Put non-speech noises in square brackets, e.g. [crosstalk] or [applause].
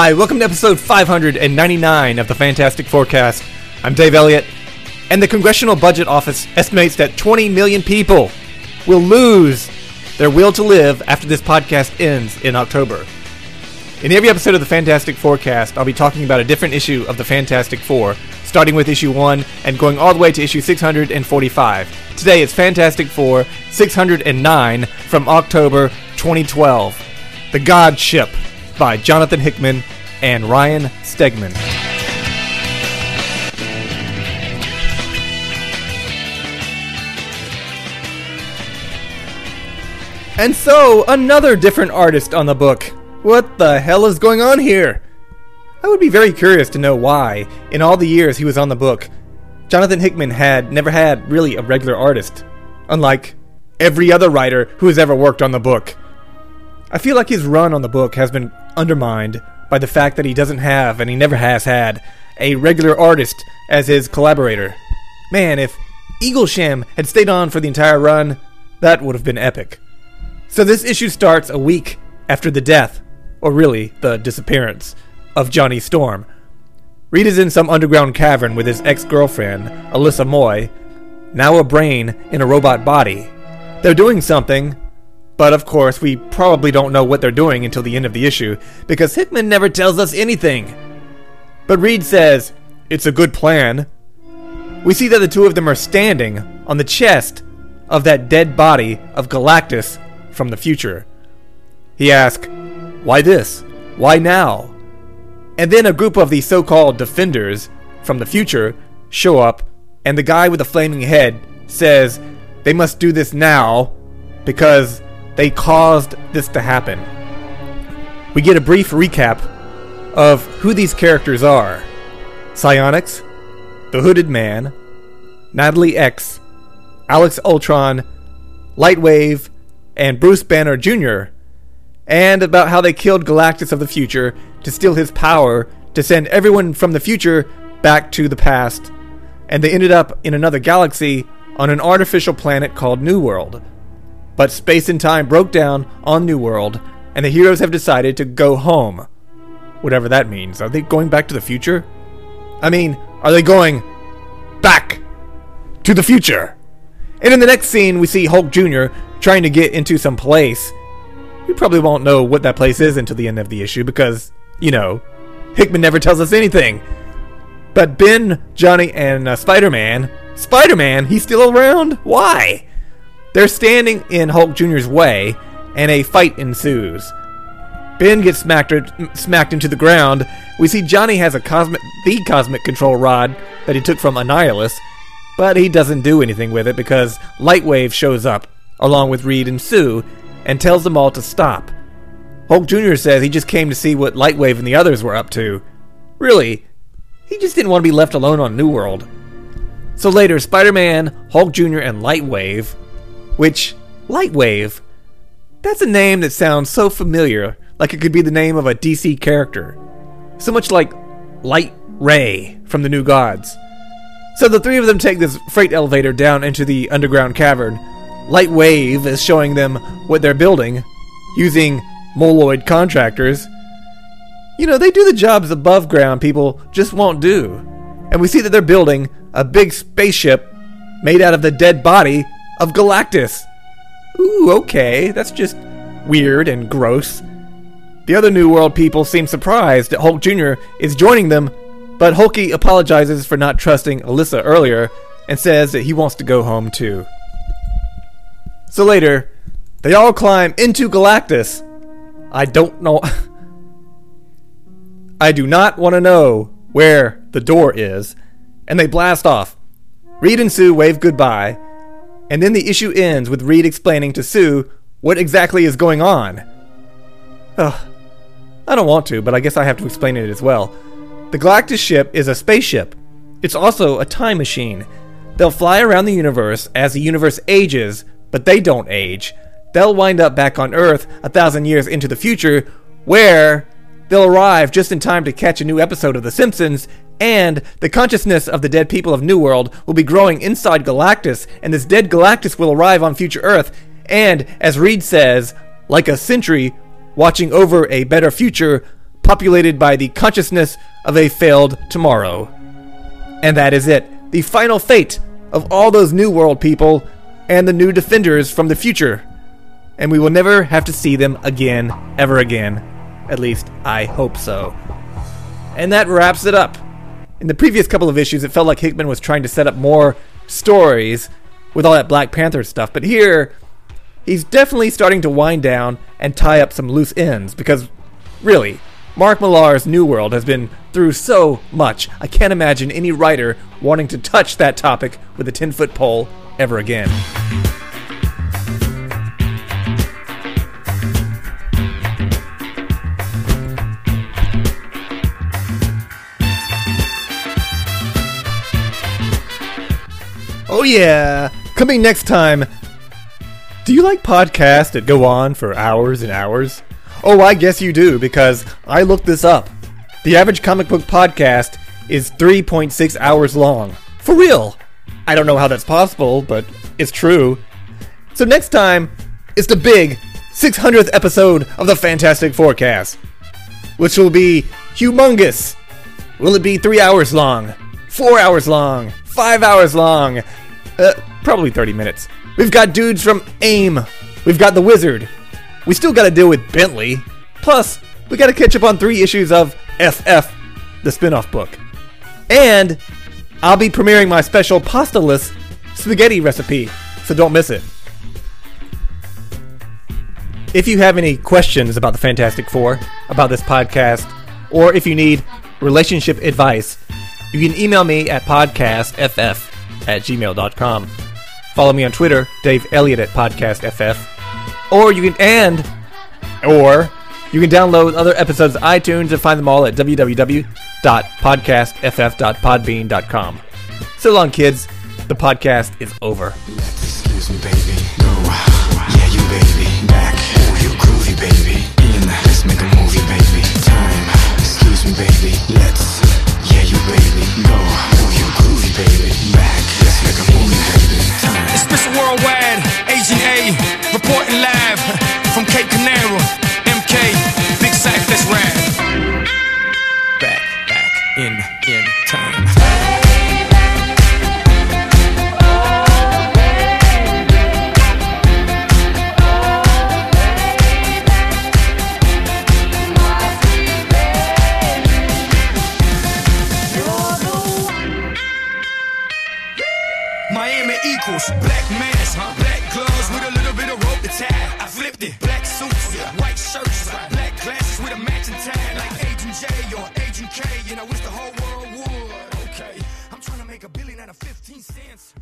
Hi, welcome to episode 599 of the Fantastic Forecast. I'm Dave Elliott, and the Congressional Budget Office estimates that 20 million people will lose their will to live after this podcast ends in October. In every episode of the Fantastic Forecast, I'll be talking about a different issue of the Fantastic Four, starting with issue 1 and going all the way to issue 645. Today it's Fantastic Four 609 from October 2012. The God Ship by Jonathan Hickman and Ryan Stegman. And so, another different artist on the book. What the hell is going on here? I would be very curious to know why, in all the years he was on the book, Jonathan Hickman had never had really a regular artist, unlike every other writer who has ever worked on the book. I feel like his run on the book has been undermined by the fact that he doesn't have, and he never has had, a regular artist as his collaborator. Man, if Eaglesham had stayed on for the entire run, that would have been epic. So this issue starts a week after the death, or really, the disappearance, of Johnny Storm. Reed is in some underground cavern with his ex girlfriend, Alyssa Moy, now a brain in a robot body. They're doing something, but of course, we probably don't know what they're doing until the end of the issue, because Hickman never tells us anything. But Reed says, It's a good plan. We see that the two of them are standing on the chest of that dead body of Galactus from the future. He asks, Why this? Why now? And then a group of the so called defenders from the future show up, and the guy with the flaming head says they must do this now because they caused this to happen. We get a brief recap of who these characters are Psionics, the Hooded Man, Natalie X, Alex Ultron, Lightwave, and Bruce Banner Jr., and about how they killed Galactus of the future to steal his power to send everyone from the future back to the past, and they ended up in another galaxy on an artificial planet called New World. But space and time broke down on New World, and the heroes have decided to go home. Whatever that means. Are they going back to the future? I mean, are they going back to the future? And in the next scene, we see Hulk Jr. trying to get into some place. We probably won't know what that place is until the end of the issue because, you know, Hickman never tells us anything. But Ben, Johnny, and uh, Spider Man. Spider Man? He's still around? Why? They're standing in Hulk Jr.'s way, and a fight ensues. Ben gets smacked, smacked into the ground. We see Johnny has a cosmic, the cosmic control rod that he took from Annihilus, but he doesn't do anything with it because Lightwave shows up, along with Reed and Sue, and tells them all to stop. Hulk Jr. says he just came to see what Lightwave and the others were up to. Really, he just didn't want to be left alone on New World. So later, Spider Man, Hulk Jr., and Lightwave which, Lightwave, that's a name that sounds so familiar, like it could be the name of a DC character. So much like Light Ray from the New Gods. So the three of them take this freight elevator down into the underground cavern. Lightwave is showing them what they're building using Moloid contractors. You know, they do the jobs above ground people just won't do. And we see that they're building a big spaceship made out of the dead body of Galactus. Ooh, okay, that's just weird and gross. The other New World people seem surprised that Hulk Jr. is joining them, but Hulky apologizes for not trusting Alyssa earlier and says that he wants to go home too. So later, they all climb into Galactus. I don't know. [laughs] I do not want to know where the door is, and they blast off. Reed and Sue wave goodbye, and then the issue ends with Reed explaining to Sue what exactly is going on. Ugh. I don't want to, but I guess I have to explain it as well. The Galactus ship is a spaceship. It's also a time machine. They'll fly around the universe as the universe ages, but they don't age. They'll wind up back on Earth a thousand years into the future, where they'll arrive just in time to catch a new episode of The Simpsons and the consciousness of the dead people of New World will be growing inside Galactus, and this dead Galactus will arrive on future Earth, and, as Reed says, like a sentry watching over a better future, populated by the consciousness of a failed tomorrow. And that is it. The final fate of all those New World people and the new defenders from the future. And we will never have to see them again, ever again. At least, I hope so. And that wraps it up. In the previous couple of issues, it felt like Hickman was trying to set up more stories with all that Black Panther stuff, but here, he's definitely starting to wind down and tie up some loose ends because, really, Mark Millar's New World has been through so much, I can't imagine any writer wanting to touch that topic with a 10 foot pole ever again. Oh, yeah. Coming next time. Do you like podcasts that go on for hours and hours? Oh, I guess you do, because I looked this up. The average comic book podcast is 3.6 hours long. For real. I don't know how that's possible, but it's true. So next time, it's the big 600th episode of the Fantastic Forecast, which will be humongous. Will it be three hours long? Four hours long? Five hours long? Uh, probably 30 minutes. We've got dudes from AIM. We've got the Wizard. We still got to deal with Bentley. Plus, we got to catch up on three issues of FF, the spin off book. And I'll be premiering my special pastaless spaghetti recipe, so don't miss it. If you have any questions about the Fantastic Four, about this podcast, or if you need relationship advice, you can email me at podcastff at gmail.com. Follow me on Twitter, Dave Elliott at podcastff. Or you can, and, or you can download other episodes of iTunes and find them all at www.podcastff.podbean.com. So long, kids. The podcast is over. Mr. Worldwide, Agent A, reporting live from Cape Canaveral. equals. Black mask, huh? black gloves with a little bit of rope to tie. I flipped it. Black suits, white shirts, black glasses with a matching tie, like Agent J or Agent K. And I wish the whole world would. Okay, I'm trying to make a billion out of 15 cents.